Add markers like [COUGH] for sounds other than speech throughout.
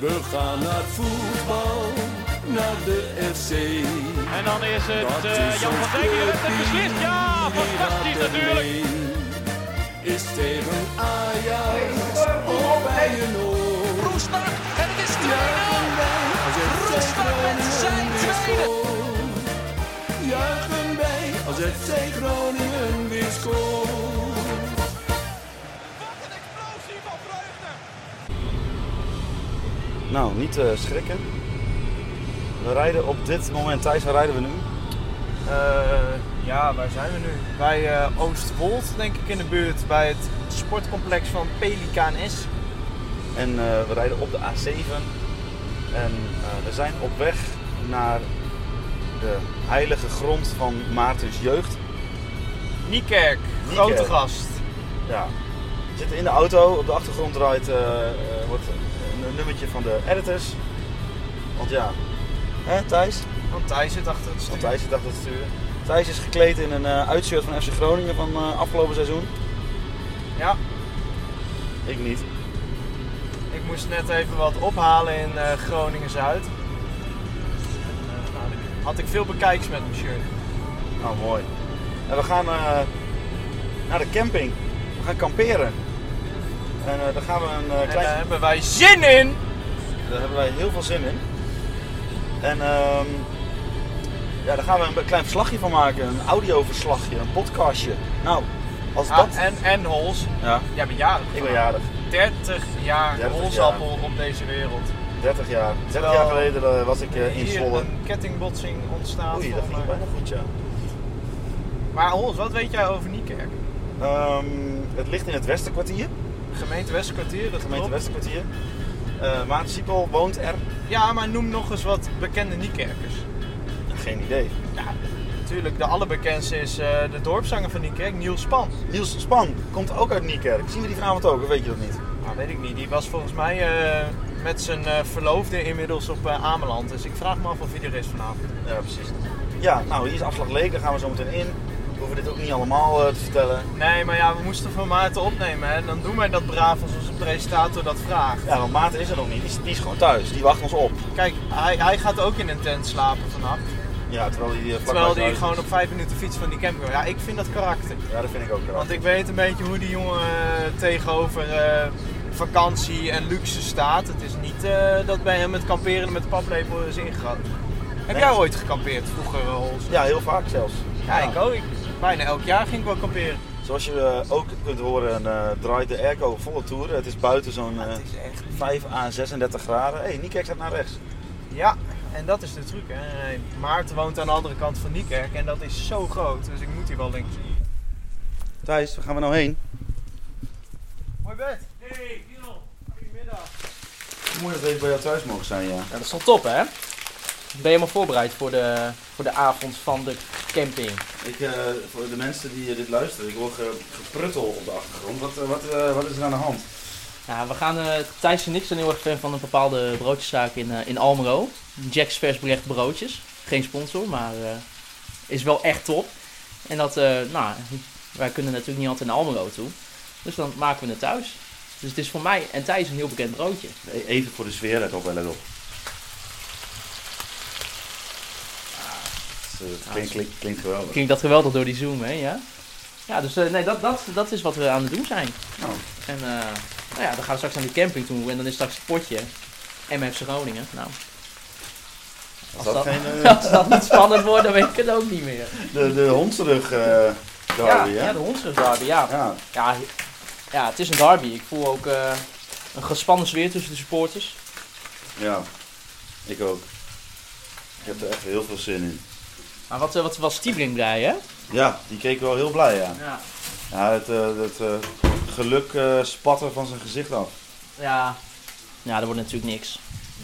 We gaan naar voetbal, naar de FC. En dan is het Dat eh, is Jan van Dijk die het clubteam, beslist. Ja, fantastisch gaat natuurlijk. Is tegen Ajax of bij een oor. Roestak en het is 2-0. Juichen wij als FC Roestak met zijn tweede. Juichen wij als FC Groningen weer scoort. Nou, niet eh, schrikken. We rijden op dit moment, Thijs, waar rijden we nu? Eh, ja, waar zijn we nu? Bij Oostwold, denk ik in de buurt. Bij het sportcomplex van Pelikaan S. En we rijden op de A7. En we zijn op weg naar de heilige grond van Maartens jeugd. Niekerk, grote gast. Ja. We zitten in de auto. Op de achtergrond draait, wordt nummertje van de editors. Want ja, hè Thijs? Want Thijs zit achter het stuur. Want Thijs zit achter het stuur. Thijs is gekleed in een eh uitshirt van FC Groningen van eh, afgelopen seizoen. Ja, Ik niet. ik moest net even wat ophalen in eh, Groningen-Zuid. En, eh, nou, had ik veel bekijks met mijn shirt. Nou, mooi. En we gaan naar de camping. We gaan kamperen. En eh, daar gaan we een eh, klein... daar hebben wij zin in! Daar hebben wij heel veel zin in. En ehm, ja, daar gaan we een klein verslagje van maken. Een audioverslagje, een podcastje. Nou, als Ah, dat... en, en Hols, Ja, jij bent jarig. ik ben jarig. 30 jaar 30 Holsappel op deze wereld. 30 jaar. 30 Terwijl jaar geleden eh, was ik eh, in Zwolle. een kettingbotsing ontstaat. Oei, dat ging bijna goed, ja. Maar Hols, wat weet jij over Niekerk? Ehm, het ligt in het Westerkwartier. Gemeente Westerkwartier, dat Gemeente. Westerkwartier. Eh Maarten Siepel woont er. Ja, maar noem nog eens wat bekende Niekerkers. Geen idee. Ja, natuurlijk, de allerbekendste is eh, de dorpszanger van Niekerk, Niels Span. Niels Span komt ook uit Niekerk. Zien we die vanavond ook, of weet je dat niet? Nou, weet ik niet. Die was volgens mij eh, met zijn verloofde inmiddels op Ameland. Dus ik vraag me af of hij er is vanavond. Ja, precies. Ja, nou, hier is afslag leeg, daar gaan we zo meteen in. We hoeven dit ook niet allemaal eh, te vertellen. Nee, maar ja, we moesten van Maarten opnemen. Hè. Dan doen wij dat braaf als onze presentator dat vraagt. Ja, want Maarten is er nog niet. Die is, die is gewoon thuis. Die wacht ons op. Kijk, hij, hij gaat ook in een tent slapen vannacht. Ja, terwijl hij eh, Terwijl huis gewoon op vijf minuten fiets van die camping. Ja, ik vind dat karakter. Ja, dat vind ik ook graag. Want ik weet een beetje hoe die jongen eh, tegenover vakantie en luxe staat. Het is niet dat bij hem het kamperen met de paplepel is ingegoten. Heb jij ooit gekampeerd vroeger, Hols? Ja, heel vaak zelfs. Ja, ik ook. Bijna elk jaar ging ik wel kamperen. Zoals je eh, ook kunt horen, eh, draait de airco volle toeren. Het is buiten zo'n eh, Het is echt... 5 à 36 graden. Hé, hey, Niekerk staat naar rechts. Ja, en dat is de truc. Hè. Maarten woont aan de andere kant van Niekerk en dat is zo groot. Dus ik moet hier wel links. Thijs, waar gaan we nou heen? Mooi bed. Hey, Giel. Goedemiddag. Mooi dat we even bij jou thuis mogen zijn, ja. Ja, dat is wel top, hè? Ben je helemaal voorbereid voor de, voor de avond van de camping? Ik, eh, voor de mensen die dit luisteren, ik hoor ge- gepruttel op de achtergrond. Wat, eh, wat, eh, wat is er aan de hand? Ja, we gaan, eh Thijs en ik zijn heel erg fan van een bepaalde broodjeszaak in, eh, in Almelo. Jack's Versberecht Broodjes. Geen sponsor, maar eh, is wel echt top. En dat, eh, nou, wij kunnen natuurlijk niet altijd naar Almelo toe. Dus dan maken we het thuis. Dus het is voor mij en Thijs een heel bekend broodje. Even voor de sfeer, let op, let op. Het, eh, klinkt, klinkt, klinkt geweldig. Klinkt dat geweldig door die zoom, hè? Ja, ja dus eh, nee, dat, dat, dat is wat we aan het doen zijn. Nou, En eh, nou ja, dan gaan we straks naar die camping toe en dan is straks het potje. MFC Groningen. Nou, als dat, dat, geen... [LAUGHS] als dat niet spannend wordt, dan weet ik het ook niet meer. de, de hondsterug eh derby, ja, hè? ja, de hondsrug derby, ja. Ja. ja. Ja, het is een derby. Ik voel ook een gespannen sfeer tussen de supporters. ja, ik ook. Ik heb er echt heel veel zin in. Maar wat, eh, wat was Stiebling blij, hè? Ja, die keek wel heel blij, ja. Ja. Ja, het, eh, het eh, geluk spat er van zijn gezicht af. Ja, ja dat wordt natuurlijk niks.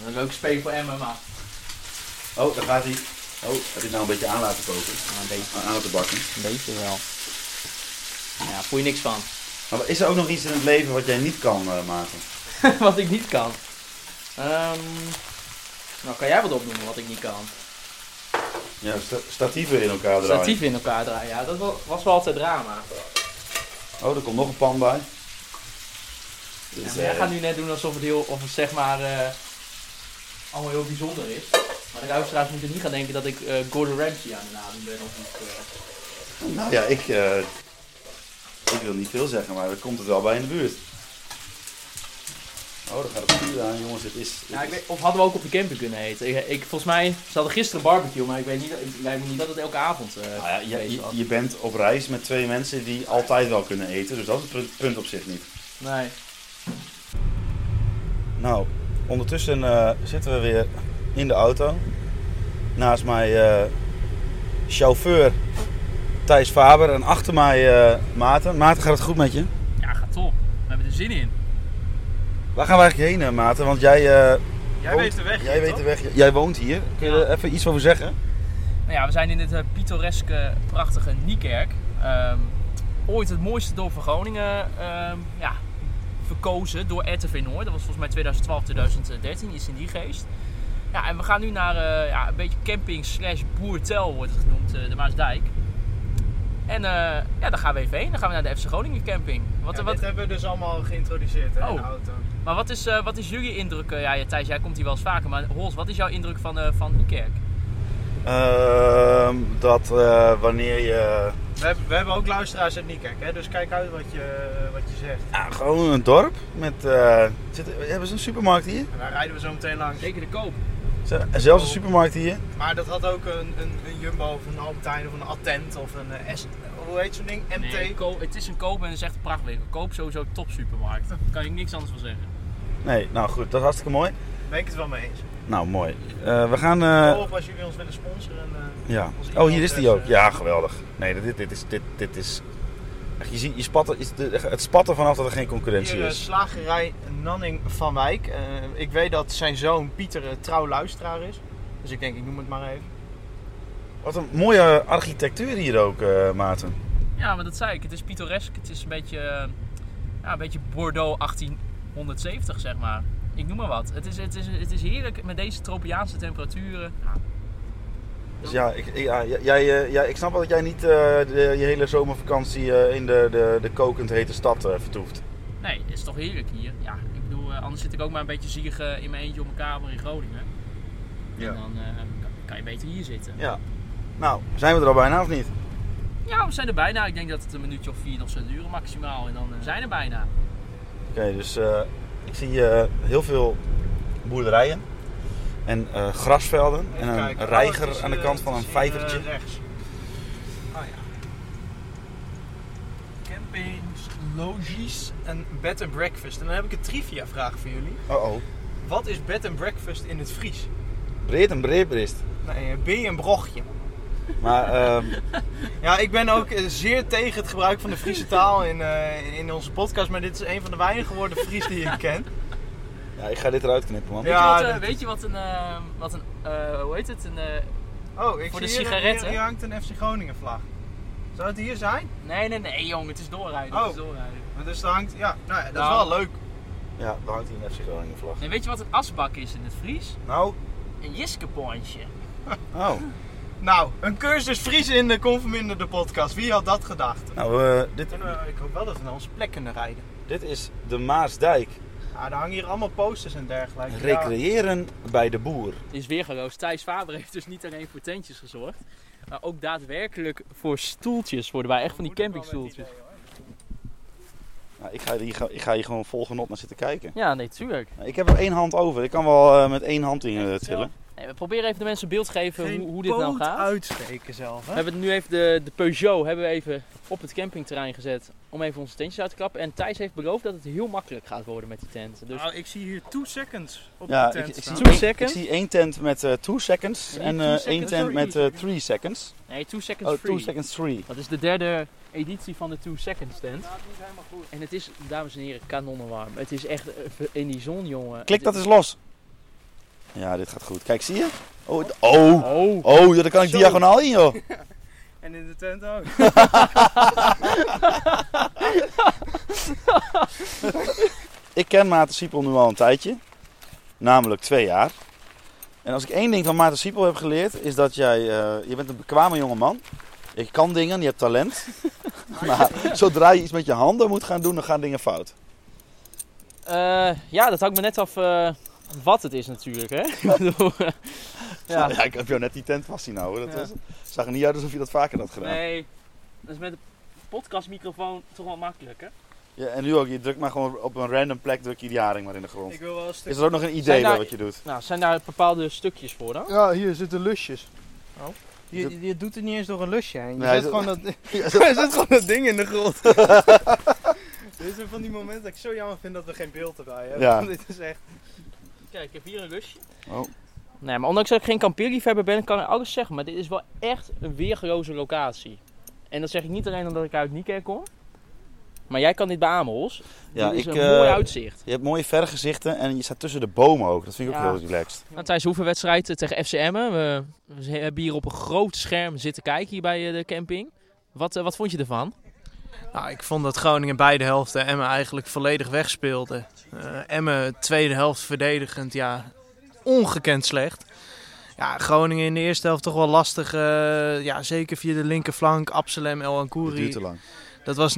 Een leuke speler voor Emma, maar Oh, daar gaat hij. Oh, heb je het nou een beetje aan laten koken? ja, een, beetje, Aan laten bakken. een beetje wel. Ja, voel je niks van. Maar is er ook nog iets in het leven wat jij niet kan maken? [LAUGHS] wat ik niet kan. Ehm, nou, kan jij wat opnoemen wat ik niet kan? Ja, sta- statieven in elkaar draaien. Statieven in elkaar draaien, ja, dat wa- was wel altijd drama. Oh, er komt nog een pan bij. Ja, Dus, maar jij eh, gaat nu net doen alsof het heel, of het zeg maar, eh, allemaal heel bijzonder is. Maar de luisteraars moeten niet gaan denken dat ik eh, Gordon Ramsay aan de naam ben of iets. Nou ja, ik, ik wil niet veel zeggen, maar dan komt het wel bij in de buurt. Oh, daar gaat het vuur aan, jongens. Het is, het Ja, ik weet, of hadden we ook op de camping kunnen eten. Ik, ik, volgens mij, ze hadden gisteren barbecue, maar ik weet niet, ik lijkt me niet dat het elke avond eh Nou ja, je, je, bent op reis met twee mensen die altijd wel kunnen eten, dus dat is het punt, op zich niet. Nee. Nou, ondertussen eh, zitten we weer in de auto. Naast mij eh, chauffeur Thijs Faber en achter mij eh, Maarten. Maarten, gaat het goed met je? Ja, gaat top. We hebben er zin in. Waar gaan we eigenlijk heen, eh, Maarten? Want jij, eh, Jij woont- weet de weg jij hier, weet toch? de weg. Jij woont hier. Kun je Ja. er even iets over zeggen? Nou ja, we zijn in dit eh, pittoreske, prachtige Niekerk. Ehm, ooit het mooiste dorp van Groningen ehm, ja, verkozen door RTV Noord. Dat was volgens mij 2012, 2013, iets in die geest. Ja, en we gaan nu naar eh, ja, een beetje camping slash boertel wordt het genoemd, eh, de Maasdijk. En eh, ja, daar gaan we even heen. Dan gaan we naar de FC Groningen camping. Wat, Ja, wat, Dit hebben we dus allemaal geïntroduceerd hè, in Oh. de auto. Maar wat is, eh, wat is jullie indruk? eh, ja, ja, Thijs, jij komt hier wel eens vaker. Maar Hols, wat is jouw indruk van, eh van Niekerk? Ehm, dat eh, wanneer je... We hebben, we hebben ook luisteraars uit Niekerk, hè, dus kijk uit wat je, wat je zegt. Ja, gewoon een dorp met... eh, zit, hebben ze een supermarkt hier? En daar rijden we zo meteen langs. Zeker de koop. Ze- Zelfs een supermarkt hier? Maar dat had ook een, een, een Jumbo of een Albertijn of een Attent of een eh, S... Hoe heet zo'n ding? MT? Nee, Koop- het is een koop en het is echt een prachtwinkel. Koop sowieso top supermarkt. Daar kan ik niks anders van zeggen. Nee, nou goed, dat is hartstikke mooi. Ben ik het wel mee eens. Nou, mooi. Eh, we gaan... eh, of als jullie ons willen sponsoren. eh, ja. Oh, hier is die ook. Ja, geweldig. Nee, dit, dit, is, dit, dit is... echt, Je ziet, je spatten, is de- het spat er vanaf dat er geen concurrentie Hier, is. slagerij Nanning van Wijk. Eh, ik weet dat zijn zoon Pieter een trouw luisteraar is. Dus ik denk, ik noem het maar even. Wat een mooie architectuur hier ook, eh Maarten. Ja, maar dat zei ik. Het is pittoresk. Het is een beetje, ja, een beetje Bordeaux 1870, zeg maar. Ik noem maar wat. Het is, het is, het is heerlijk met deze tropiaanse temperaturen. Ja, Dus ja, ik, ja, jij, eh, ja, ik snap wel dat jij niet eh, de, je hele zomervakantie eh, in de, de, de kokend hete stad eh, vertoeft. nee, het is toch heerlijk hier. Ja, ik bedoel, eh, anders zit ik ook maar een beetje zielig in mijn eentje op mijn kamer in Groningen. Ja. En dan eh, kan, kan je beter hier zitten. Ja. Nou, zijn we er al bijna of niet? Ja, we zijn er bijna. Ik denk dat het een minuutje of vier nog zou duren maximaal. En dan zijn we er bijna. Oké, dus eh, ik zie eh, heel veel boerderijen en eh, grasvelden en een kijken. reiger Oh, is, aan de kant van een vijvertje. rechts. Ah ja. Campings, logies en bed and breakfast. En dan heb ik een trivia vraag voor jullie. Oh oh, Wat is bed and breakfast in het Fries? breed en breedbrist. Nee, een B en brochtje. Maar ehm, Ja, ik ben ook eh, zeer tegen het gebruik van de Friese taal in, eh, in onze podcast. Maar dit is een van de weinige woorden Fries die ik ken. ja, ik ga dit eruit knippen, man. Ja. weet, je wat, eh, weet je wat een, eh, wat een eh, hoe heet het? Een, eh, Oh, ik Voor zie de hier, sigaretten? Hier, hier hangt een FC Groningen vlag. Zou het hier zijn? nee, nee, nee, jongen, het is doorrijden. Het is Oh. doorrijden. Maar dus er hangt, ja, nou ja, dat Nou. is wel leuk. Ja, daar hangt hier een FC Groningen vlag. Nee, weet je wat een asbak is in het Fries? Nou, Een jiskepoontje. oh. [LAUGHS] Nou, een cursus Fries in de Conforminder podcast. Wie had dat gedacht? Nou, eh, dit, En, eh, ik hoop wel dat we naar onze plek kunnen rijden. dit is de Maasdijk. Ja, er hangen hier allemaal posters en dergelijke. Ja. Recreëren bij de boer. Het is weer geroosterd. Thijs Faber heeft dus niet alleen voor tentjes gezorgd. Maar ook daadwerkelijk voor stoeltjes worden wij. Echt van die campingstoeltjes. Nou, ik, ga hier, ik ga hier gewoon vol genot naar zitten kijken. Ja, nee, tuurlijk. Ik heb er één hand over. Ik kan wel eh, met één hand in tillen. Nee, we proberen even de mensen een beeld te geven Geen hoe, hoe dit nou gaat. uitsteken zelf, We hè? hebben nu even de, de Peugeot hebben we even op het campingterrein gezet om even onze tentjes uit te klappen. En Thijs heeft beloofd dat het heel makkelijk gaat worden met die tenten. Dus Nou, ik zie hier 2 seconds op Ja, de tent ik, staan. zie Two één, ik seconds? zie één tent met 2 seconds Nee, en two eh, één seconds tent met three 3 seconds. nee, 2 seconds Oh, free. 2 seconds 3. Dat is de derde editie van de 2 seconds tent. Ja, is helemaal goed. En het is, dames en heren, kanonnenwarm. Het is echt eh, in die zon, jongen. Klik dat eens los. Ja, dit gaat goed. Kijk, zie je? Oh, oh, Oh, oh ja, daar kan ik Zo. diagonaal in, joh. [LAUGHS] En in de tent ook. [LAUGHS] Ik ken Maarten Siepel nu al een tijdje. Namelijk twee jaar. En als ik één ding van Maarten Siepel heb geleerd, is dat jij, eh, je bent een bekwame jongeman. Je kan dingen, je hebt talent. [LAUGHS] maar zodra je iets met je handen moet gaan doen, dan gaan dingen fout. Eh, ja, dat hangt me net af eh, wat het is natuurlijk, hè? [LAUGHS] Eh, Ja. ja. ik heb jou net die tent vast zien houden. Dat Ja. was, zag er niet uit alsof je dat vaker had gedaan. Nee, dat is met een podcastmicrofoon toch wel makkelijker. Ja, en nu ook, je drukt maar gewoon op een random plek druk je die haring maar in de grond. Ik wil wel een stuk... Is er ook nog een idee bij wat je doet? Nou, zijn daar bepaalde stukjes voor dan? Ja, hier zitten lusjes. Oh. Je, je doet er niet eens door een lusje heen. Je Nee, zet zit- gewoon dat, [LAUGHS] [LAUGHS] je zet gewoon dat ding in de grond. Dit is een van die momenten dat ik zo jammer vind dat we geen beeld erbij hebben. Ja. Want Dit is echt... Kijk, ik heb hier een lusje. Oh. Nee, maar ondanks dat ik geen kampeerliefhebber ben, kan ik alles zeggen. Maar dit is wel echt een weergeloze locatie. En dat zeg ik niet alleen omdat ik uit Niekerk kom. Maar jij kan dit beamen, Hols. Ja, dit is ik, een eh, mooi uitzicht. Je hebt mooie vergezichten en je staat tussen de bomen ook. Dat vind ik ook heel relaxed. Nou, tijdens de oefenwedstrijd eh, tegen FCM. We, we hebben hier op een groot scherm zitten kijken hier bij eh, de camping. Wat, eh, wat vond je ervan? Nou, ik vond dat Groningen beide helften Emmen eigenlijk volledig wegspeelde. Eh Emmen tweede helft verdedigend, ja, ongekend slecht. Ja, Groningen in de eerste helft toch wel lastig. eh, ja, zeker via de linkerflank, Absalem, El Het duurt te lang. Dat, was,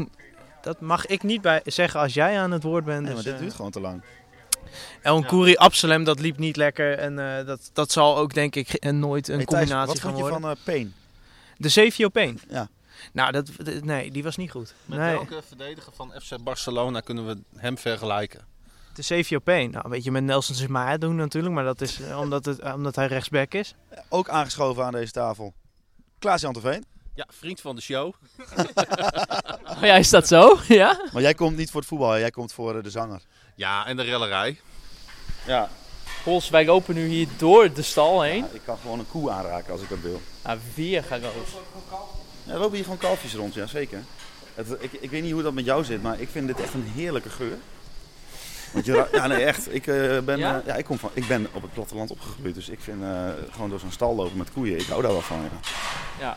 dat mag ik niet bij zeggen als jij aan het woord bent. Nee, maar dus, dit eh, duurt gewoon te lang. El Absalem, dat liep niet lekker. En eh, dat, dat zal ook denk ik nooit een Hey, Thijs, combinatie wat gaan vond je worden. van eh Payne? De Savio Payne. Ja. Nou, dat, nee, die was niet goed. Met nee. welke verdediger van FC Barcelona kunnen we hem vergelijken? De Savio Payne. Nou, weet je, met Nelson Sima doen natuurlijk, maar dat is eh, omdat, het, omdat hij rechtsback is. Ook aangeschoven aan deze tafel. Klaas-Jan Terveen. Ja, vriend van de show. [LAUGHS] Oh ja, is dat zo? Ja? Maar jij komt niet voor het voetbal, jij komt voor eh, de zanger. Ja, en de rellerij. Ja. Hols, wij lopen nu hier door de stal heen. Ik kan gewoon een koe aanraken als ik dat wil. Ah, weer gaan roos. Ja, er lopen hier gewoon kalfjes rond, ja zeker. Het, ik, ik weet niet hoe dat met jou zit, maar ik vind dit echt een heerlijke geur. Want je, [LAUGHS] ja, nee, echt. Ik, eh, ben, Ja? eh, ja, ik, kom van, ik ben op het platteland opgegroeid, dus ik vind eh, gewoon door zo'n stal lopen met koeien, ik hou daar wel van. Ja. Ja.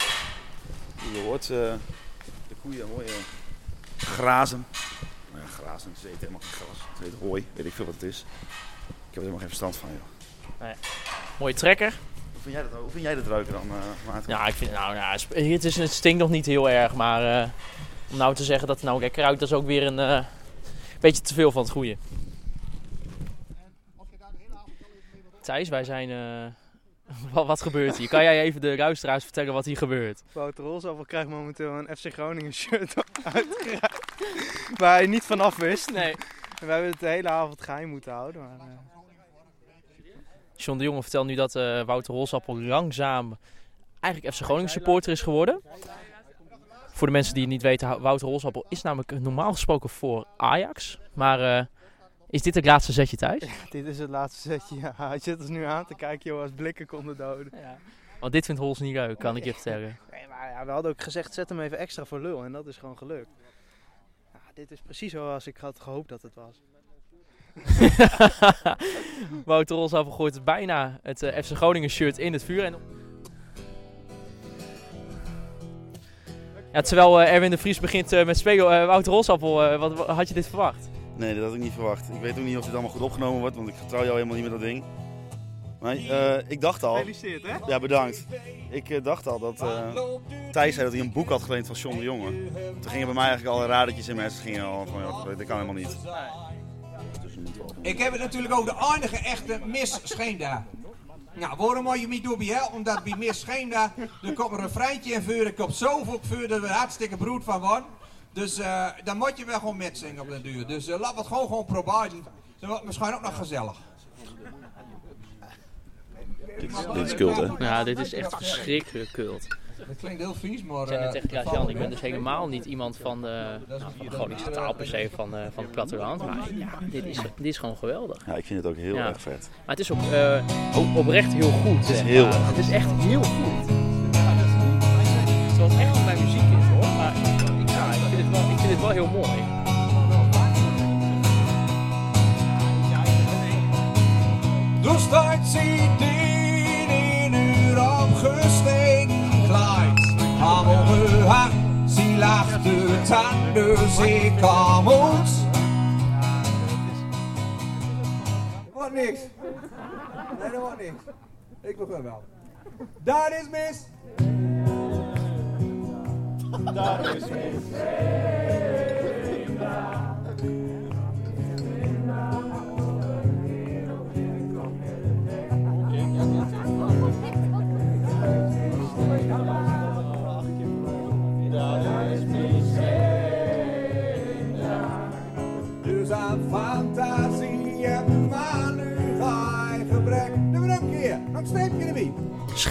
Je hoort de koeien mooi eh, grazen. Nou ja, grazen, ze eten helemaal geen gras. Ze eten hooi, weet ik veel wat het is. Ik heb er helemaal geen verstand van, joh. Mooie trekker. Hoe vind jij dat, hoe vind jij dat ruiken dan, eh Maarten? Ja, ik vind, nou, ja, het, is, het stinkt nog niet heel erg, maar eh, om nou te zeggen dat het nou lekker ruikt, dat is ook weer een eh, beetje te veel van het goede. Thijs, wij zijn... eh, [LAUGHS] wat, wat gebeurt hier? Kan jij even de luisteraars vertellen wat hier gebeurt? Wouter Rolsappel krijgt momenteel een FC Groningen shirt uitgereikt. [LAUGHS] waar hij niet vanaf wist. Nee. En we hebben het de hele avond geheim moeten houden. Maar, eh, John de Jonge vertelt nu dat eh, Wouter Rolsappel langzaam eigenlijk FC Groningen supporter is geworden. Voor de mensen die het niet weten, Wouter Rolsappel is namelijk normaal gesproken voor Ajax. Maar eh, is dit het laatste zetje thuis? dit is het laatste setje. Ja, hij zit ons nu aan te kijken joh, als blikken konden doden. Want dit vindt Hols niet leuk, kan ik je vertellen. [LAUGHS] Nee, maar ja, we hadden ook gezegd, zet hem even extra voor lul. En dat is gewoon gelukt. Ja, dit is precies zoals ik had gehoopt dat het was. [LAUGHS] Wouter Rolsappel gooit bijna het eh, FC Groningen shirt in het vuur. En... Ja, terwijl eh, Erwin de Vries begint eh, met spelen, Wouter Rolsappel, eh, wat, wat- had je dit verwacht? Nee, dat had ik niet verwacht. Ik weet ook niet of dit allemaal goed opgenomen wordt, want ik vertrouw jou helemaal niet met dat ding. Maar eh, ik dacht al... Gefeliciteerd hè? Ja, bedankt. Ik dacht al dat eh, Thijs zei dat hij een boek had geleend van John de Jonge. Toen gingen bij mij eigenlijk al radertjes in mijn hersenen gingen al van, ja, dat kan helemaal niet. Ik heb het natuurlijk ook de enige echte Miss Scheenda. Nou, waarom moet je me doen hè? Omdat bij Miss Scheenda, er komt een refreintje in vuur. Ik heb zoveel vuur dat we hartstikke broed van worden. Dus eh, dan moet je wel gewoon metzingen op de duur. Dus eh, laat het gewoon gewoon proberen. Dat wordt misschien ook nog gezellig. Dit is, dit is kult, hè? Ja, dit is echt verschrikkelijk kult. Dat klinkt heel vies, maar... Ik zei net eh, tegen Klaas-Jan, ik ben dus helemaal niet iemand van de, nou, van de Groningse taal per se, van, eh, van het platteland. Maar ja, dit is, dit is gewoon geweldig. Ja, ik vind het ook heel Ja. erg vet. Maar het is ook eh, oprecht heel goed. Het is heel erg Het is echt heel goed. Het echt mijn muziek is hoor. Maar ik, ja, ik, vind, het wel, ik vind het wel heel mooi. Dus dat uur opgestegen kleid. Allemaal gehakt, ze lacht de tanden, ze kwam ons. Wat niks. Nee, dat wordt niks. Ik begin wel. Dat is mis.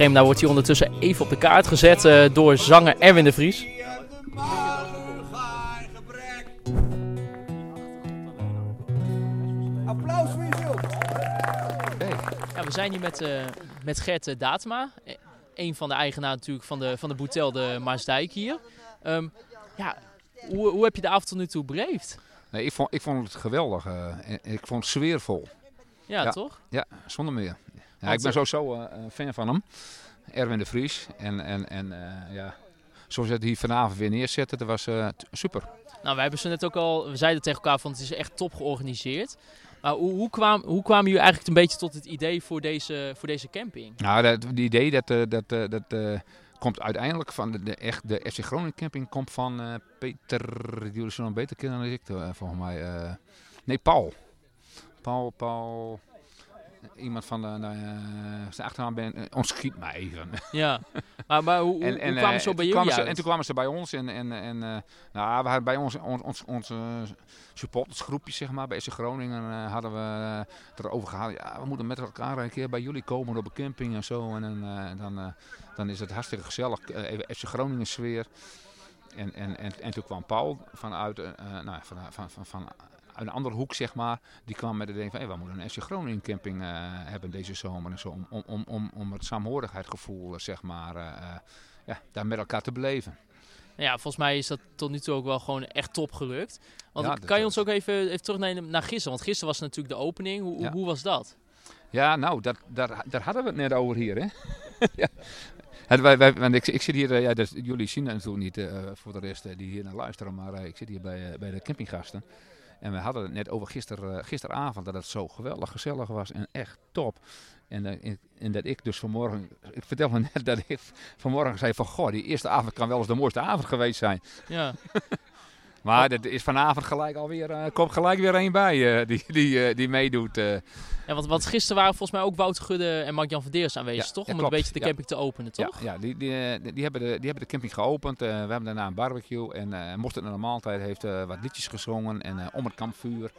Scheemda wordt hier ondertussen even op de kaart gezet eh, door zanger Erwin de Vries. Applaus voor jezelf. Ja, we zijn hier met, eh, met Gert eh, Datema. Een van de eigenaren natuurlijk van de, van de Boetel de Maasdijk hier. Ehm, ja, hoe, hoe heb je de avond tot nu toe beleefd? Nee, ik, vond, ik vond het geweldig. ik vond het sfeervol. Ja, Ja. toch? Ja, zonder meer. Ja, ik ben eh, sowieso eh, een fan van hem. Erwin de Vries. En, en, en eh, ja, zoals hij het hier vanavond weer neerzette, dat was eh, super. Nou, wij hebben ze net ook al, we zeiden tegen elkaar van het is echt top georganiseerd. Maar hoe, hoe, kwam, hoe kwamen jullie eigenlijk een beetje tot het idee voor deze, voor deze camping? Nou, dat, die idee dat, eh, dat, eh, dat eh, komt uiteindelijk van de, de, echt, de FC Groningen camping komt van eh, Peter, die jullie zullen beter kennen dan ik, eh, volgens mij. eh, nee, Paul. Paul, Paul, iemand van de, nou, eh, zijn achternaam ben, eh, ontschiet mij even. Ja, maar, maar hoe, [LAUGHS] hoe, hoe kwamen eh, ze bij jullie ze? En toen kwamen ze bij ons en, en, en nou, we hadden bij ons, ons, ons, onze supportersgroepje, zeg maar, bij SC Groningen, hadden we erover gehad. Ja, we moeten met elkaar een keer bij jullie komen op een camping en zo. En, dan, dan is het hartstikke gezellig, even FC Groningen sfeer. En, en, en, en toen kwam Paul vanuit, nou, van, van, van, van een andere hoek, zeg maar. Die kwam met het idee van, hey, we moeten een FC Groningen camping eh, hebben deze zomer en zo. Om, om, om, om, om het saamhorigheidsgevoel, eh, zeg maar, eh, ja, daar met elkaar te beleven. Ja, volgens mij is dat tot nu toe ook wel gewoon echt top gelukt. Want Ja, kan je ons ook even, even terugnemen naar gisteren? Want gisteren was natuurlijk de opening. Hoe, Ja. hoe was dat? Ja, nou, dat, daar, daar hadden we het net over hier, hè? [LAUGHS] ja. Het, wij, wij, want ik, ik zit hier, ja, dat, jullie zien dat natuurlijk niet voor de rest die hier naar luisteren, maar ik zit hier bij, bij de campinggasten. En we hadden het net over gister, eh, gisteravond dat het zo geweldig gezellig was en echt top. En, eh, en, en dat ik dus vanmorgen, ik vertelde net [LAUGHS] dat ik vanmorgen zei van, goh, die eerste avond kan wel eens de mooiste avond geweest zijn. Ja, [LAUGHS] Maar dat is vanavond gelijk alweer, eh komt gelijk weer een bij eh, die, die, eh, die meedoet. ja want, want gisteren waren volgens mij ook Wouter Gudde en Mark-Jan van Deers aanwezig, Ja, toch? Om een beetje de camping te openen, toch? Ja, ja die, die, die, hebben de, die hebben de camping geopend. We hebben daarna een barbecue. En uh, Mosterd naar de maaltijd heeft wat liedjes gezongen. En om het kampvuur.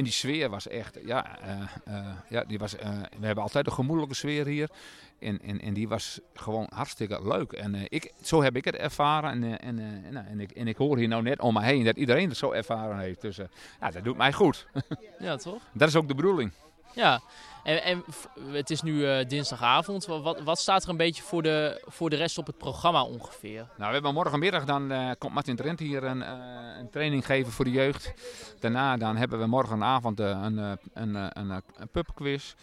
En die sfeer was echt, ja, eh, eh, ja die was, eh, we hebben altijd een gemoedelijke sfeer hier. En, en, en die was gewoon hartstikke leuk. En ik, zo heb ik het ervaren. En, en, en, nou, en, ik, en ik hoor hier nou net om me heen dat iedereen het zo ervaren heeft. Dus ja, dat doet mij goed. [LAUGHS] Ja, toch? dat is ook de bedoeling. Ja, en, en het is nu eh, dinsdagavond. Wa- Wat, wat staat er een beetje voor de, voor de rest op het programma ongeveer? Nou, we hebben morgenmiddag dan eh, komt Martin Trent hier een, eh, een training geven voor de jeugd. Daarna dan hebben we morgenavond een, een, een, een pubquiz.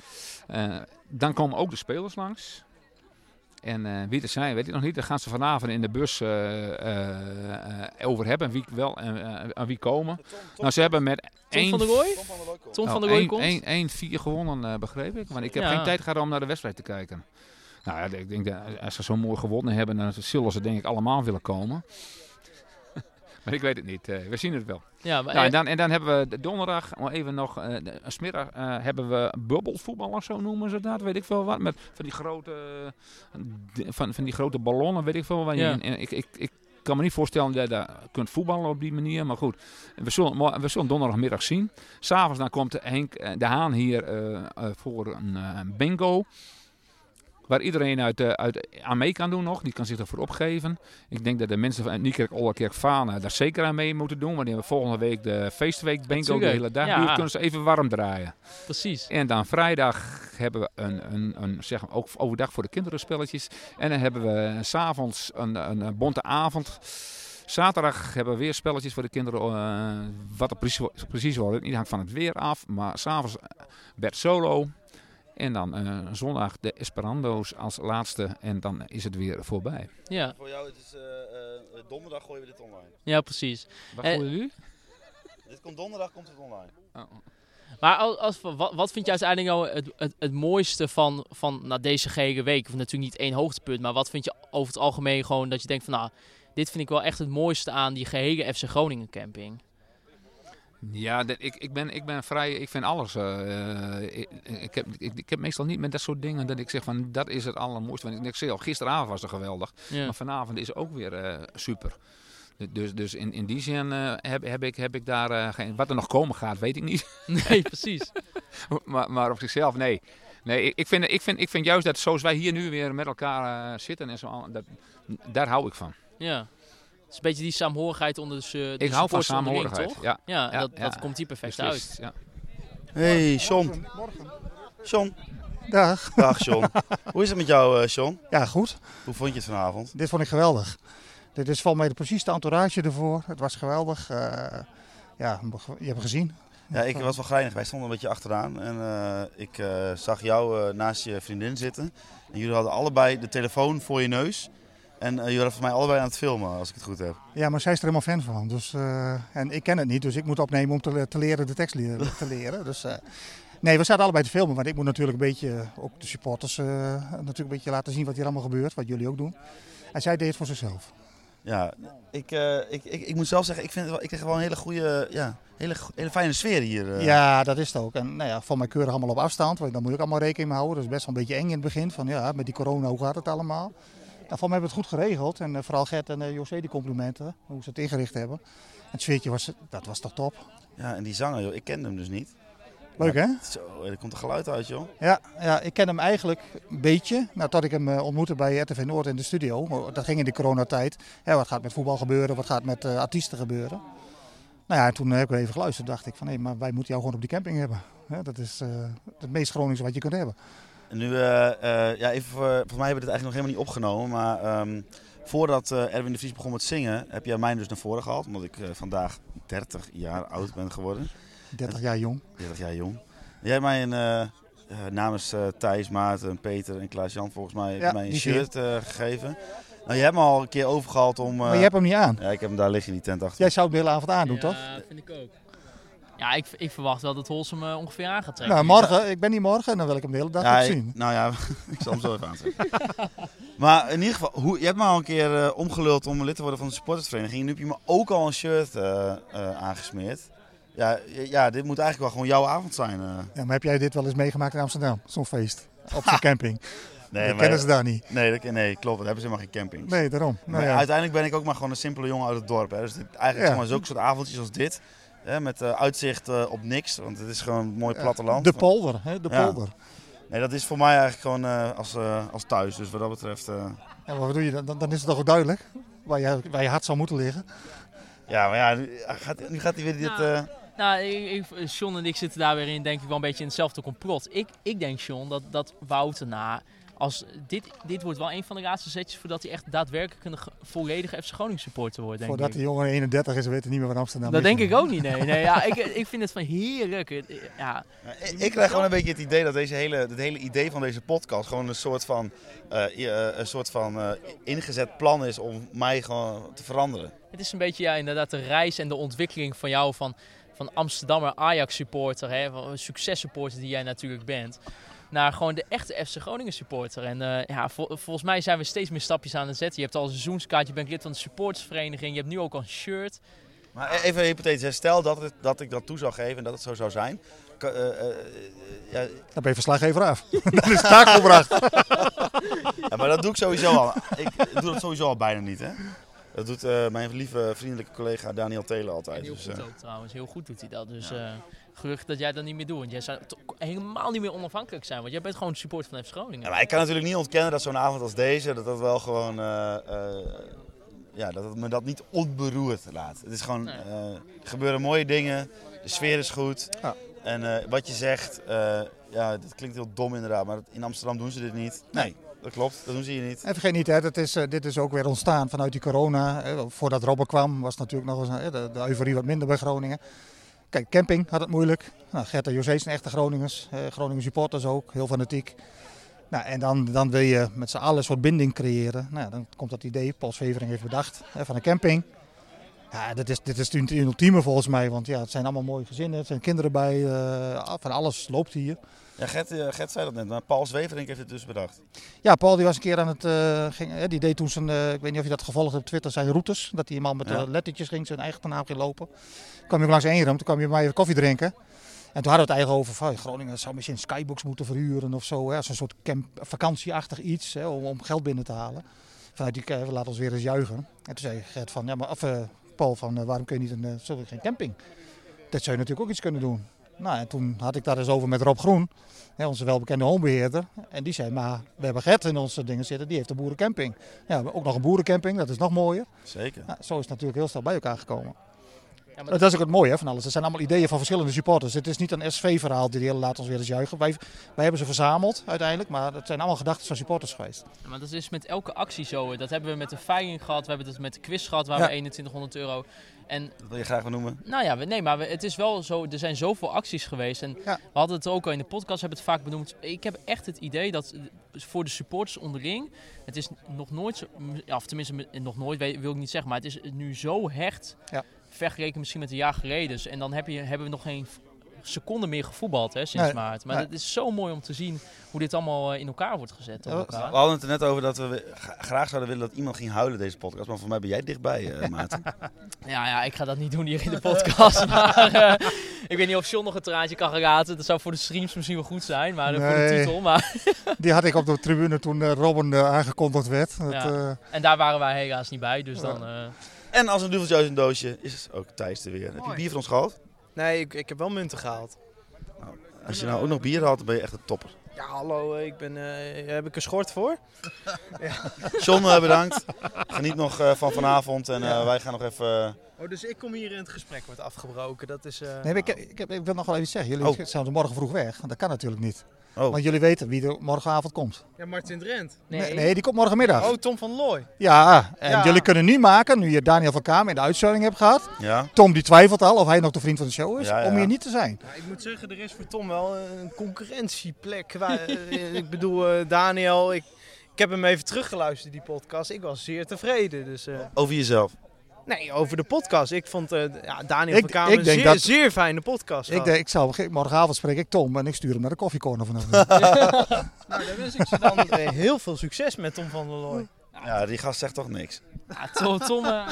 Dan komen ook de spelers langs. En wie er zijn, weet ik nog niet. Daar gaan ze vanavond in de bus over hebben. Wie wel en aan wie komen. Nou, ze hebben met Tom van der Rooij? Tom van der Rooij komt? 1-4 gewonnen, eh, begreep ik. Want ik heb Ja. geen tijd gehad om naar de wedstrijd te kijken. Nou ja, ik denk dat als ze zo mooi gewonnen hebben, dan zullen ze denk ik allemaal willen komen. [LAUGHS] maar ik weet het niet. eh, we zien het wel. Ja, maar, Nou, en, eh, dan, en dan hebben we de donderdag, maar even nog, eh, een smiddag eh, hebben we bubbelvoetbal, zo noemen ze dat, weet ik veel wat. Met van die grote, van, van die grote ballonnen, weet ik veel wat. Ja. En, en ik, ik, ik kan me niet voorstellen dat je daar kunt voetballen op die manier, maar goed. We zullen, we donderdagmiddag zien. S'avonds komt Henk eh, de Haan hier eh, eh, voor een bingo. Waar iedereen uit, eh, uit aan mee kan doen nog. Die kan zich ervoor opgeven. Ik denk dat de mensen van Niekerk, Ollerkerk, Fana daar zeker aan mee moeten doen. Want die hebben volgende week de feestweek bingo de hele dag. ja. Kunnen ze even warm draaien. precies. En dan vrijdag hebben we een, een, een zeg maar, ook overdag voor de kinderen spelletjes. En dan hebben we s'avonds een, een, een bonte avond. Zaterdag hebben we weer spelletjes voor de kinderen. eh, wat er precies, precies wordt, niet hangt van het weer af. Maar s'avonds Bert Solo. En dan eh, zondag de Esperando's als laatste. En dan is het weer voorbij. Ja, Voor jou, het is eh, donderdag gooien we dit online. ja precies. Wat Eh, gooien jullie? Dit komt donderdag, komt het online. Maar als, als, wat, wat vind je uiteindelijk nou het, het, het mooiste van, van nou, deze gehele week? Of natuurlijk niet één hoogtepunt, maar wat vind je over het algemeen gewoon dat je denkt van nou, dit vind ik wel echt het mooiste aan die gehele FC Groningen camping. Ja, ik, ik, ben, ik ben vrij, ik vind alles. eh, eh, ik, ik, heb, ik, ik heb meestal niet met dat soort dingen dat ik zeg van dat is het allermooiste. Want ik, ik zei al, gisteravond was het geweldig. Ja. Maar vanavond is het ook weer eh, super. Dus, dus in, in die zin heb, heb, ik, heb ik daar geen. Wat er nog komen gaat, weet ik niet. [LAUGHS] Nee, precies. maar, maar op zichzelf, nee. Nee, ik, vind, ik, vind, ik vind juist dat zoals wij hier nu weer met elkaar zitten en zo, dat, daar hou ik van. Ja. Het is een beetje die saamhorigheid onder de, de Ik hou van saamhorigheid, toch? ja. Ja, Ja, dat, ja. dat komt hier perfect Beslist, uit. ja. Hey, John. John. Dag. Dag, John. [LAUGHS] Hoe is het met jou, eh, John? Ja, goed. Hoe vond je het vanavond? Dit vond ik geweldig. Dit is volgens mij precies de entourage ervoor. Het was geweldig. Eh, ja, je hebt gezien. Ja, ik was wel geinig. Wij stonden een beetje achteraan. En eh, ik eh, zag jou eh, naast je vriendin zitten. En jullie hadden allebei de telefoon voor je neus. En eh, jullie waren voor mij allebei aan het filmen, als ik het goed heb. Ja, maar zij is er helemaal fan van. Dus, eh, en ik ken het niet, dus ik moet opnemen om te, te leren de tekst te leren. Dus, eh, nee, we zaten allebei te filmen, want ik moet natuurlijk een beetje, ook de supporters, natuurlijk een beetje laten zien wat hier allemaal gebeurt, wat jullie ook doen. En zij deed het voor zichzelf. Ja, ik, ik, ik, ik moet zelf zeggen, ik, vind ik kreeg wel een hele goede, ja, hele, hele fijne sfeer hier. Ja, dat is het ook. En nou ja, van mij keurig allemaal op afstand, want daar moet ik allemaal rekening mee houden. Dat is best wel een beetje eng in het begin, van ja, met die corona, hoe gaat het allemaal? Nou, van mij hebben we het goed geregeld en eh, vooral Gert en eh, José die complimenten, hoe ze het ingericht hebben. En het sfeertje was, dat was toch top. Ja, en die zanger, joh, ik kende hem dus niet. Leuk hè? Zo, er komt een geluid uit, joh. Ja, ja, ik ken hem eigenlijk een beetje. Nou, tot ik hem eh, ontmoette bij RTV Noord in de studio. Dat ging in de coronatijd. Ja, wat gaat met voetbal gebeuren? Wat gaat met eh, artiesten gebeuren? Nou ja, en toen heb ik even geluisterd. dacht ik van, hé, maar wij moeten jou gewoon op die camping hebben. Dat is eh, het meest Groningse wat je kunt hebben. En nu, eh, eh, ja, even, voor, voor mij hebben we dit eigenlijk nog helemaal niet opgenomen. Maar ehm, voordat eh, Erwin de Vries begon met zingen, heb jij mij dus naar voren gehaald. Omdat ik eh, vandaag 30 jaar oud ben geworden. 30 jaar jong. 30 jaar jong. Jij hebt mij een, namens eh, Thijs, Maarten, Peter en Klaas-Jan volgens mij, Ja, mij een shirt eh, gegeven. Nou, je hebt me al een keer overgehaald om... Maar je hebt hem niet aan. Ja, ik heb hem daar liggen in die tent achter. Jij zou het de hele avond aandoen, toch? Ja, vind ik ook. Ja, ik, ik verwacht wel dat Holsum eh, ongeveer aan gaat trekken. Nou, morgen. Ik ben niet morgen en dan wil ik hem de hele dag Ja, zien. nou ja, [LAUGHS] ik zal hem zo even aantrekken. [LAUGHS] maar in ieder geval, hoe, je hebt me al een keer eh, omgeluld om lid te worden van de supportersvereniging. Nu heb je me ook al een shirt eh, eh, aangesmeerd. Ja, ja, dit moet eigenlijk wel gewoon jouw avond zijn. eh. Ja, maar heb jij dit wel eens meegemaakt in Amsterdam? Zo'n feest. Op [LAUGHS] zo'n camping. Nee, dat maar- kennen ze daar niet. Nee, dat, nee klopt. Dat hebben ze helemaal geen campings. Nee, daarom. Nou maar ja. uiteindelijk ben ik ook maar gewoon een simpele jongen uit het dorp. Hè. Dus dit, eigenlijk Ja. zeg maar zulke soort avondjes als dit. Hè, met eh, uitzicht eh, op niks. Want het is gewoon een mooi platteland. de polder, hè, de Ja. polder. Nee, dat is voor mij eigenlijk gewoon eh, als, eh, als thuis. Dus wat dat betreft... eh, Ja, maar wat doe je dan? Dan- is het toch ook duidelijk waar je, waar je hart zou moeten liggen. Ja, maar ja, nu gaat, nu gaat hij weer dit... eh, Nou, ik, ik, John en ik zitten daar weer in, denk ik wel een beetje in hetzelfde complot. Ik, ik denk, John, dat, dat Wouter na... Als dit, dit wordt wel een van de laatste setjes voordat hij echt daadwerkelijk een ge- volledige FC Groningen supporter wordt, denk Voordat ik. die jongen 31 is, weet hij niet meer van Amsterdam Dat denk ik ook niet, nee. nee ja, ik, ik vind het van heerlijk. Ja. Ik, ik krijg gewoon een beetje het idee dat deze hele, het hele idee van deze podcast gewoon een soort van, eh, eh, een soort van eh, ingezet plan is om mij gewoon te veranderen. Het is een beetje ja, inderdaad de reis en de ontwikkeling van jou van, van Amsterdammer Ajax supporter, hè, van een successupporter die jij natuurlijk bent, naar gewoon de echte FC Groningen supporter. En eh, ja, vol- volgens mij zijn we steeds meer stapjes aan het zetten. Je hebt al een seizoenskaart, je bent lid van de supportersvereniging, je hebt nu ook al een shirt. Maar e- even hypothetisch, stel dat, het, dat ik dat toe zou geven en dat het zo zou zijn. Eh, eh, ja, Dan ben je verslaggever af. [LAUGHS] Dan is de taak volbracht. [LAUGHS] ja, maar dat doe ik sowieso al. Ik doe dat sowieso al bijna niet, hè. Dat doet eh, mijn lieve vriendelijke collega Daniel Telen altijd. Heel Dus, goed ook trouwens, heel goed doet hij dat. Dus eh, gerucht dat jij dat niet meer doet. Want jij zou helemaal niet meer onafhankelijk zijn, want jij bent gewoon supporter van FC Groningen. Ja, maar ik kan natuurlijk niet ontkennen dat zo'n avond als deze, dat dat wel gewoon, eh, eh, ja, dat het me dat niet onberoerd laat. Het is gewoon, eh, er gebeuren mooie dingen, de sfeer is goed. En eh, wat je zegt, eh, ja, dat klinkt heel dom inderdaad, maar in Amsterdam doen ze dit niet. Nee, dat klopt, dat doen ze hier niet. En vergeet niet, hè, dat is, dit is ook weer ontstaan vanuit die corona. hè. Voordat Robben kwam was natuurlijk nog eens, de, de euforie wat minder bij Groningen. Kijk, camping had het moeilijk. Nou, Gert en José zijn echte Groningers. eh, Groningen supporters ook, heel fanatiek. Nou, en dan, dan wil je met z'n allen een soort binding creëren. Nou, dan komt dat idee, Paul Svevering heeft bedacht, hè, van een camping. Ja, dit is, dit is het ultieme volgens mij, want ja, het zijn allemaal mooie gezinnen, er zijn kinderen bij, eh, van alles loopt hier. Ja, Gert, eh, Gert zei dat net, maar Paul Zweverink heeft het dus bedacht. Ja, Paul die was een keer aan het, eh, ging, hè, die deed toen zijn, ik weet niet of je dat gevolgd hebt op Twitter, zijn routes. Dat hij eenmaal met Ja. lettertjes ging, zijn eigen naam ging lopen. Toen kwam je langs één toen kwam je bij mij koffie drinken. En toen hadden we het eigenlijk over van Groningen zou misschien skybox moeten verhuren of zo. Een soort camp, vakantieachtig iets hè, om, om geld binnen te halen. Vanuit die, laat ons weer eens juichen. En toen zei Gert van, ja maar, of Paul van, eh, waarom kun je niet een, eh, zullen we geen camping? Dat zou je natuurlijk ook iets kunnen doen. Nou, en toen had ik daar eens over met Rob Groen, hè, onze welbekende homebeheerder. En die zei, maar we hebben Gert in onze dingen zitten, die heeft een boerencamping. Ja, ook nog een boerencamping, dat is nog mooier. Zeker. Nou, zo is het natuurlijk heel snel bij elkaar gekomen. Ja, maar Dat is ook het mooie hè, van alles. Het zijn allemaal ideeën van verschillende supporters. Het is niet een SV-verhaal die de hele laat ons weer eens juichen. Wij, wij hebben ze verzameld uiteindelijk, maar het zijn allemaal gedachten van supporters geweest. Ja, maar dat is met elke actie zo. Dat hebben we met de veiling gehad, we hebben het met de quiz gehad, waar we 2100 euro. En Dat wil je graag benoemen. nou ja, nee, maar het is wel zo, er zijn zoveel acties geweest. En Ja. we hadden het ook al in de podcast, hebben het vaak benoemd. Ik heb echt het idee dat eh, voor de supporters onderling, het is nog nooit zo, of tenminste me- nog nooit, wil ik niet zeggen, maar het is nu zo hecht. Ja. Vergeleken misschien met een jaar geleden. Dus- En dan heb je, hebben we nog geen seconde meer gevoetbald hè, sinds Nee, maart. Maar nee. het is zo mooi om te zien hoe dit allemaal eh, in elkaar wordt gezet. Ja, elkaar. We hadden het er net over dat we gra- graag zouden willen dat iemand ging huilen deze podcast. Maar voor mij ben jij dichtbij, eh [LAUGHS] Maarten. Ja, ja, ik ga dat niet doen hier in de podcast. [LAUGHS] maar eh, ik weet niet of John nog een traantje kan geraten. Dat zou voor de streams misschien wel goed zijn, maar voor de titel. Maar, [LAUGHS] Die had ik op de tribune toen eh, Robin aangekondigd werd. Dat, Ja. eh, en daar waren wij helaas niet bij, dus dan... eh, en als een duveltje uit een doosje is ook Thijs er weer. Heb je bier van ons gehad? Nee, ik, ik heb wel munten gehaald. Als je nou ook nog bier had, dan ben je echt een topper. Ja, hallo, eh, ik ben, eh, heb ik een schort voor? [LAUGHS] John, eh, bedankt. Geniet nog van vanavond en wij gaan nog even... Oh, dus ik kom hier in het gesprek wordt afgebroken. Dat is... eh, nee, ik, ik, heb- ik wil nog wel even zeggen. Jullie Oh. zijn morgen vroeg weg. Dat kan natuurlijk niet. Oh. Want jullie weten wie er morgenavond komt. Ja, Martin Drent. Nee, nee die komt morgenmiddag. Oh, Tom van Looy. Ja, en Ja. jullie kunnen nu maken, nu je Daniel van Kamer in de uitzending hebt gehad. ja? Tom die twijfelt al of hij nog de vriend van de show is, Ja, ja. om hier niet te zijn. Ja, ik moet zeggen, er is voor Tom wel een concurrentieplek. Waar, [LAUGHS] eh, ik bedoel, eh, Daniel, ik, ik heb hem even teruggeluisterd, die podcast. Ik was zeer tevreden. Dus, eh, Over jezelf. Nee, over de podcast. Ik vond eh, ja, Daniel Ik- van Kamer ik een denk zeer, dat- zeer fijne podcast. Ik, denk, ik zal, morgenavond spreek ik Tom en ik stuur hem naar de koffiecorner vanaf. [LAUGHS] Nou, dan wens ik ze dan [LAUGHS] eh, heel veel succes met Tom van der Looy. Ja, die gast zegt toch niks. Ja, Tom, Tom, eh,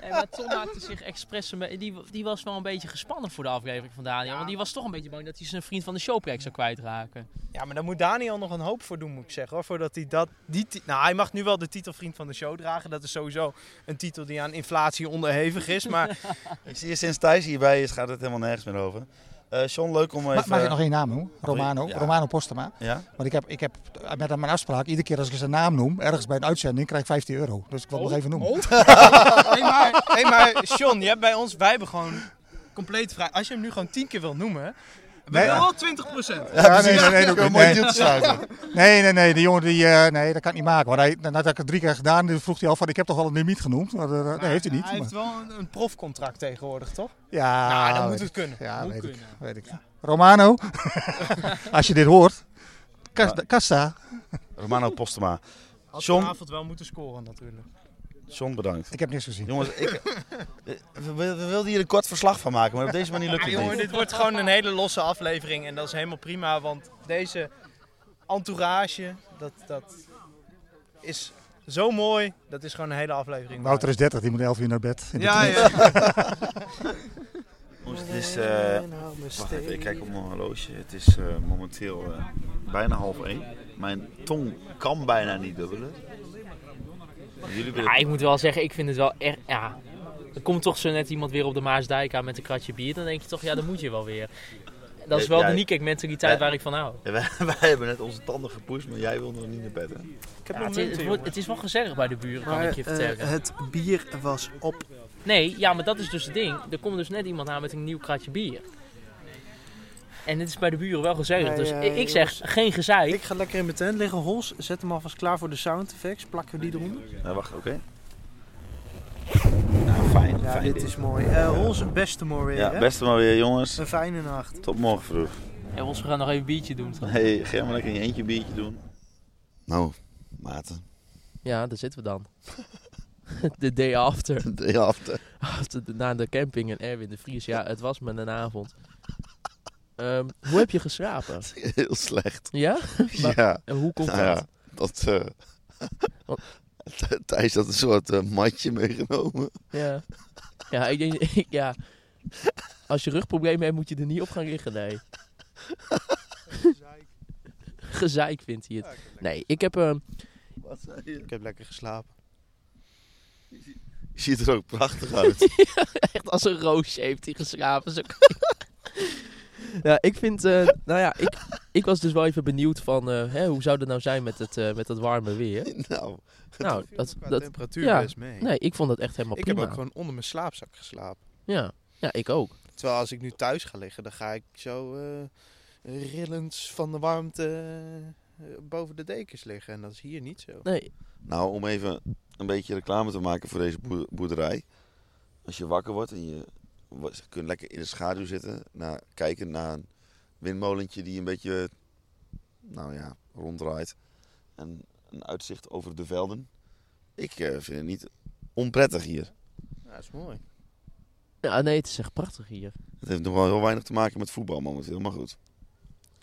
nee, maar Tom maakte zich expres... een Die, die was wel een beetje gespannen voor de aflevering van Daniel. Want die was toch een beetje bang dat hij zijn vriend van de showplek zou kwijtraken. Ja, maar daar moet Daniel nog een hoop voor doen, moet ik zeggen. Hoor, voordat hij dat... Die nou, hij mag nu wel de titel Vriend van de Show dragen. Dat is sowieso een titel die aan inflatie onderhevig is. Maar [LAUGHS] Ik zie je sinds Thijs hierbij is, gaat het helemaal nergens meer over. Eh John, leuk om even... Ma- Mag ik nog één naam noemen? Romano, Ja. Romano Postema. Ja? Want ik heb, ik heb met mijn afspraak, iedere keer als ik zijn naam noem, ergens bij een uitzending, krijg ik 15 euro. Dus ik wil het nog even noemen. [LAUGHS] hey, maar, hey, maar John, je hebt bij ons, wij hebben gewoon compleet vrij. Als je hem nu gewoon tien keer wil noemen, we wel 20 procent. Ja, nee, nee, nee, een mooi nee. deal te sluiten. [LAUGHS] Nee, nee, nee, die jongen die, eh, nee, dat kan ik niet maken. Want hij, nadat ik het drie keer gedaan, vroeg hij al van, ik heb toch wel een limiet genoemd? Maar eh, dat heeft hij niet. Hij heeft maar- wel een, een profcontract tegenwoordig, toch? ja, Nou, dan moet het ik. kunnen. Ja, Moet weet ik, kunnen. weet ik. Romano, [LAUGHS] als je dit hoort, Kasta, Kasta. Romano Postema. Had John- vanavond wel moeten scoren natuurlijk. John, bedankt. ik heb niks gezien. Jongens, ik, [LAUGHS] we, we wilden hier een kort verslag van maken, maar op deze manier lukt Ja, het jongen, niet. dit wordt gewoon een hele losse aflevering en dat is helemaal prima, want deze entourage, dat, dat is zo mooi, dat is gewoon een hele aflevering. Wouter is 30, die moet 11 uur naar bed. In de Ja, ja. [LAUGHS] Jongens, het is... eh, wacht even, ik kijk op mijn horloge. Het is eh, momenteel eh, bijna half één. Mijn tong kan bijna niet dubbelen. Willen... Ja, ik moet wel zeggen, ik vind het wel echt... Ja, er komt toch zo net iemand weer op de Maasdijk aan met een kratje bier. Dan denk je toch, ja, dan moet je wel weer. Dat is wel Ja, de. Niekek mentaliteit Ja. waar ik van hou. Ja, wij, [LAUGHS] wij hebben net onze tanden gepoest, maar jij wil nog niet naar bed. Hè? Ik heb Ja, het, is, het, is wel gezellig bij de buren, kan ik je vertellen. eh, het bier was op. Nee, ja, maar dat is dus het ding. Er komt dus net iemand aan met een nieuw kratje bier. En het is bij de buren wel gezellig. Nee, dus ik, zeg, jongens, geen gezeik. Ik ga lekker in mijn tent liggen, Hols. Zet hem alvast klaar voor de sound effects. Plakken we die eronder? Ja, wacht, oké. Nou, fijn. Ja, fijn dit is mooi. Eh Hols, beste mooi weer, Ja, hè? beste maar weer, jongens. Een fijne nacht. Tot morgen vroeg. Ja, ons, we gaan nog even een biertje doen. toch? Hey, ga jij maar lekker in je eentje een biertje doen. Nou, Maarten. Ja, daar zitten we dan. [LAUGHS] De day after. De after. after de- na de camping en Erwin de Vries. Ja, het was me een avond. Ehm, hoe heb je geslapen? [LAUGHS] Heel slecht. Ja? [LAUGHS] Maar- Ja. En hoe komt Nou dat? ja, dat... eh Wat? [LAUGHS] Thijs had een soort eh, matje meegenomen. Ja. Ja, ik denk, ja. Als je rugproblemen hebt, moet je er niet op gaan liggen, nee. Gezeik vindt hij het. Nee, ik heb... ehm, Wat zei je? Ik heb lekker geslapen. Je ziet er ook prachtig uit. echt als een roosje heeft hij geslapen. Zo- Ja, ik vind, eh, nou ja, ik, ik was dus wel even benieuwd van, eh, hè, hoe zou het nou zijn met het, eh, met het warme weer? [LAUGHS] Nou, nou dat, qua dat, temperatuur ja, best mee. Nee, ik vond dat echt helemaal Ik prima. heb ook gewoon onder mijn slaapzak geslapen. Ja, ja, ik ook. Terwijl als ik nu thuis ga liggen, dan ga ik zo eh rillend van de warmte boven de dekens liggen. En dat is hier niet zo. Nee. Nou, om even een beetje reclame te maken voor deze boer- boerderij. Als je wakker wordt en je je kunt lekker in de schaduw zitten, naar, kijken naar een windmolentje die een beetje, nou ja, ronddraait. En een uitzicht over de velden. Ik eh, vind het niet onprettig hier. Ja, dat is mooi. Ja, nee, het is echt prachtig hier. Het heeft nog wel heel weinig te maken met voetbal momenteel, maar goed.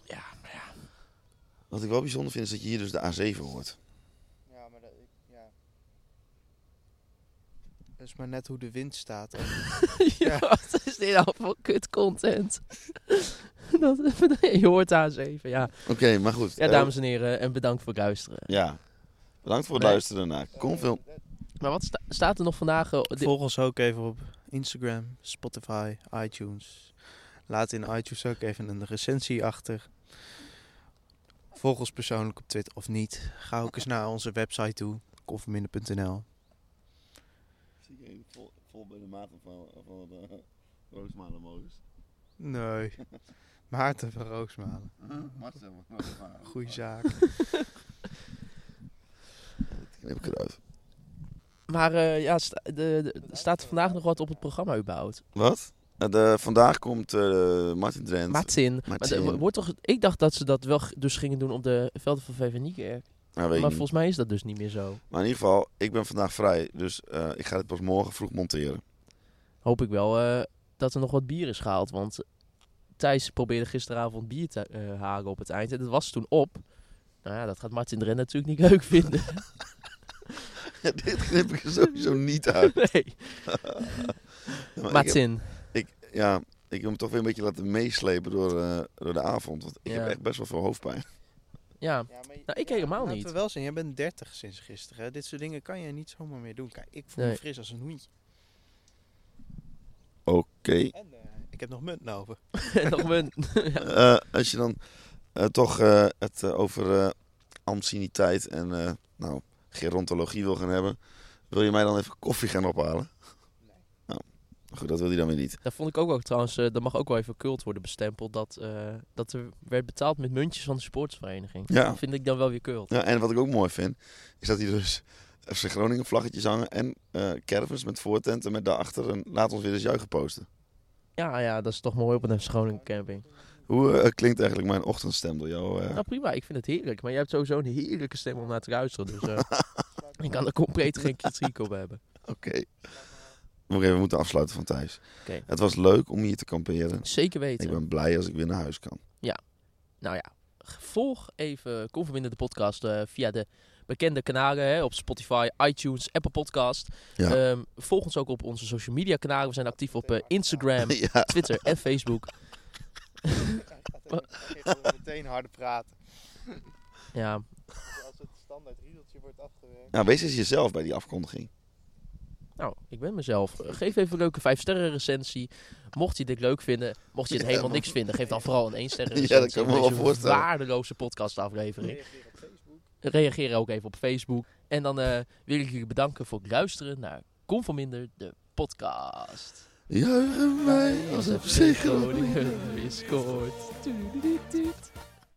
Ja, maar ja. Wat ik wel bijzonder vind is dat je hier dus de A7 hoort. Ja, maar dat, ja. Dat is maar net hoe de wind staat. [LAUGHS] ja, wat is dit nou voor kut content? [LAUGHS] dat, [LAUGHS] je hoort A7, ja. Oké, maar goed. Ja, Eh, dames en heren, en bedankt voor het luisteren. Ja. Bedankt voor het Nee. luisteren naar Confilm. Maar wat sta- staat er nog vandaag? eh, Volg ons ook even op Instagram, Spotify, iTunes. Laat in iTunes ook even een recensie achter. Volg ons persoonlijk op Twitter of niet. Ga ook eens naar onze website toe, conforminder.nl. Bij de maat van, van de Roosmalen Modus. Nee. [LAUGHS] Maarten van Roosmalen. Marcel van Roosmalen. Goeie zaak. [LAUGHS] Knip ik eruit. Maar eh, ja, sta- de, de- staat er vandaag nog wat op het programma überhaupt? Wat? Eh, de, vandaag komt eh, Martin Drent. Martin. Maar Martin. de- wordt toch, ik dacht dat ze dat wel dus gingen doen op de velden van VV Niekerk. Nou, maar volgens mij is dat dus niet meer zo. Maar in ieder geval, ik ben vandaag vrij. Dus eh, ik ga het pas morgen vroeg monteren. Hoop ik wel eh, dat er nog wat bier is gehaald. Want Thijs probeerde gisteravond bier te eh, halen op het eind. En dat was toen op. Nou ja, dat gaat Martin Dren natuurlijk niet leuk vinden. [LAUGHS] Dit knip ik er sowieso niet uit. [LAUGHS] Nee. [LAUGHS] Maar ik heb- Ik, ja, ik wil hem toch weer een beetje laten meeslepen door, door de avond. Want ik Ja. heb echt best wel veel hoofdpijn. Ja, nou ik helemaal Laten niet. we wel zijn, jij bent 30 sinds gisteren. hè. Dit soort dingen kan je niet zomaar meer doen. Kijk, ik voel Nee. me fris als een hoentje. Oké. En eh, ik heb nog munt over. [LAUGHS] nog munt. [LAUGHS] Eh, als je dan eh, toch eh, het over eh anciëniteit en eh, nou, gerontologie wil gaan hebben, wil je mij dan even koffie gaan ophalen? Goed, dat wil hij dan weer niet. Dat vond ik ook wel trouwens, eh dat mag ook wel even cult worden bestempeld. Dat, eh, dat er werd betaald met muntjes van de sportsvereniging. Ja. Dat vind ik dan wel weer cult. Ja, en wat ik ook mooi vind, is dat hij dus [LAUGHS] FC Groningen vlaggetjes hangen en caravans met voortenten met daarachter een laat ons weer eens juichen posten. Ja, ja, dat is toch mooi op een FC Groningen camping. Hoe klinkt eigenlijk mijn ochtendstem door jou? Nou prima, ik vind het heerlijk. Maar je hebt sowieso een heerlijke stem om naar te luisteren. Dus eh, [LAUGHS] ik kan er compleet geen kritiek op hebben. Oké. Oké, we moeten afsluiten van thuis. Oké. Het was leuk om hier te kamperen. Zeker weten. Ik ben blij als ik weer naar huis kan. Ja, nou ja. Volg even Converbinden de podcast eh, via de bekende kanalen hè, op Spotify, iTunes, Apple Podcast. Ja. Ehm, volg ons ook op onze social media kanalen. We zijn actief op eh, Instagram, [LAUGHS] Ja. Twitter en Facebook. [LAUGHS] meteen harder praten. Ja, Als het standaard riedeltje wordt afgewerkt. Nou, wees eens jezelf bij die afkondiging. Nou, ik ben mezelf. Eh, Geef even een leuke 5 sterren recensie. Mocht je dit leuk vinden, mocht je het Ja, helemaal niks vinden, geef dan vooral een 1 [LAUGHS] sterren Ja, recensie. dat kan me wel voorstellen. waardeloze podcastaflevering. Reageer ook even op Facebook. En dan eh, wil ik jullie bedanken voor het luisteren naar Conforminder, de podcast. Juichen wij als. Tududududu. [LAUGHS]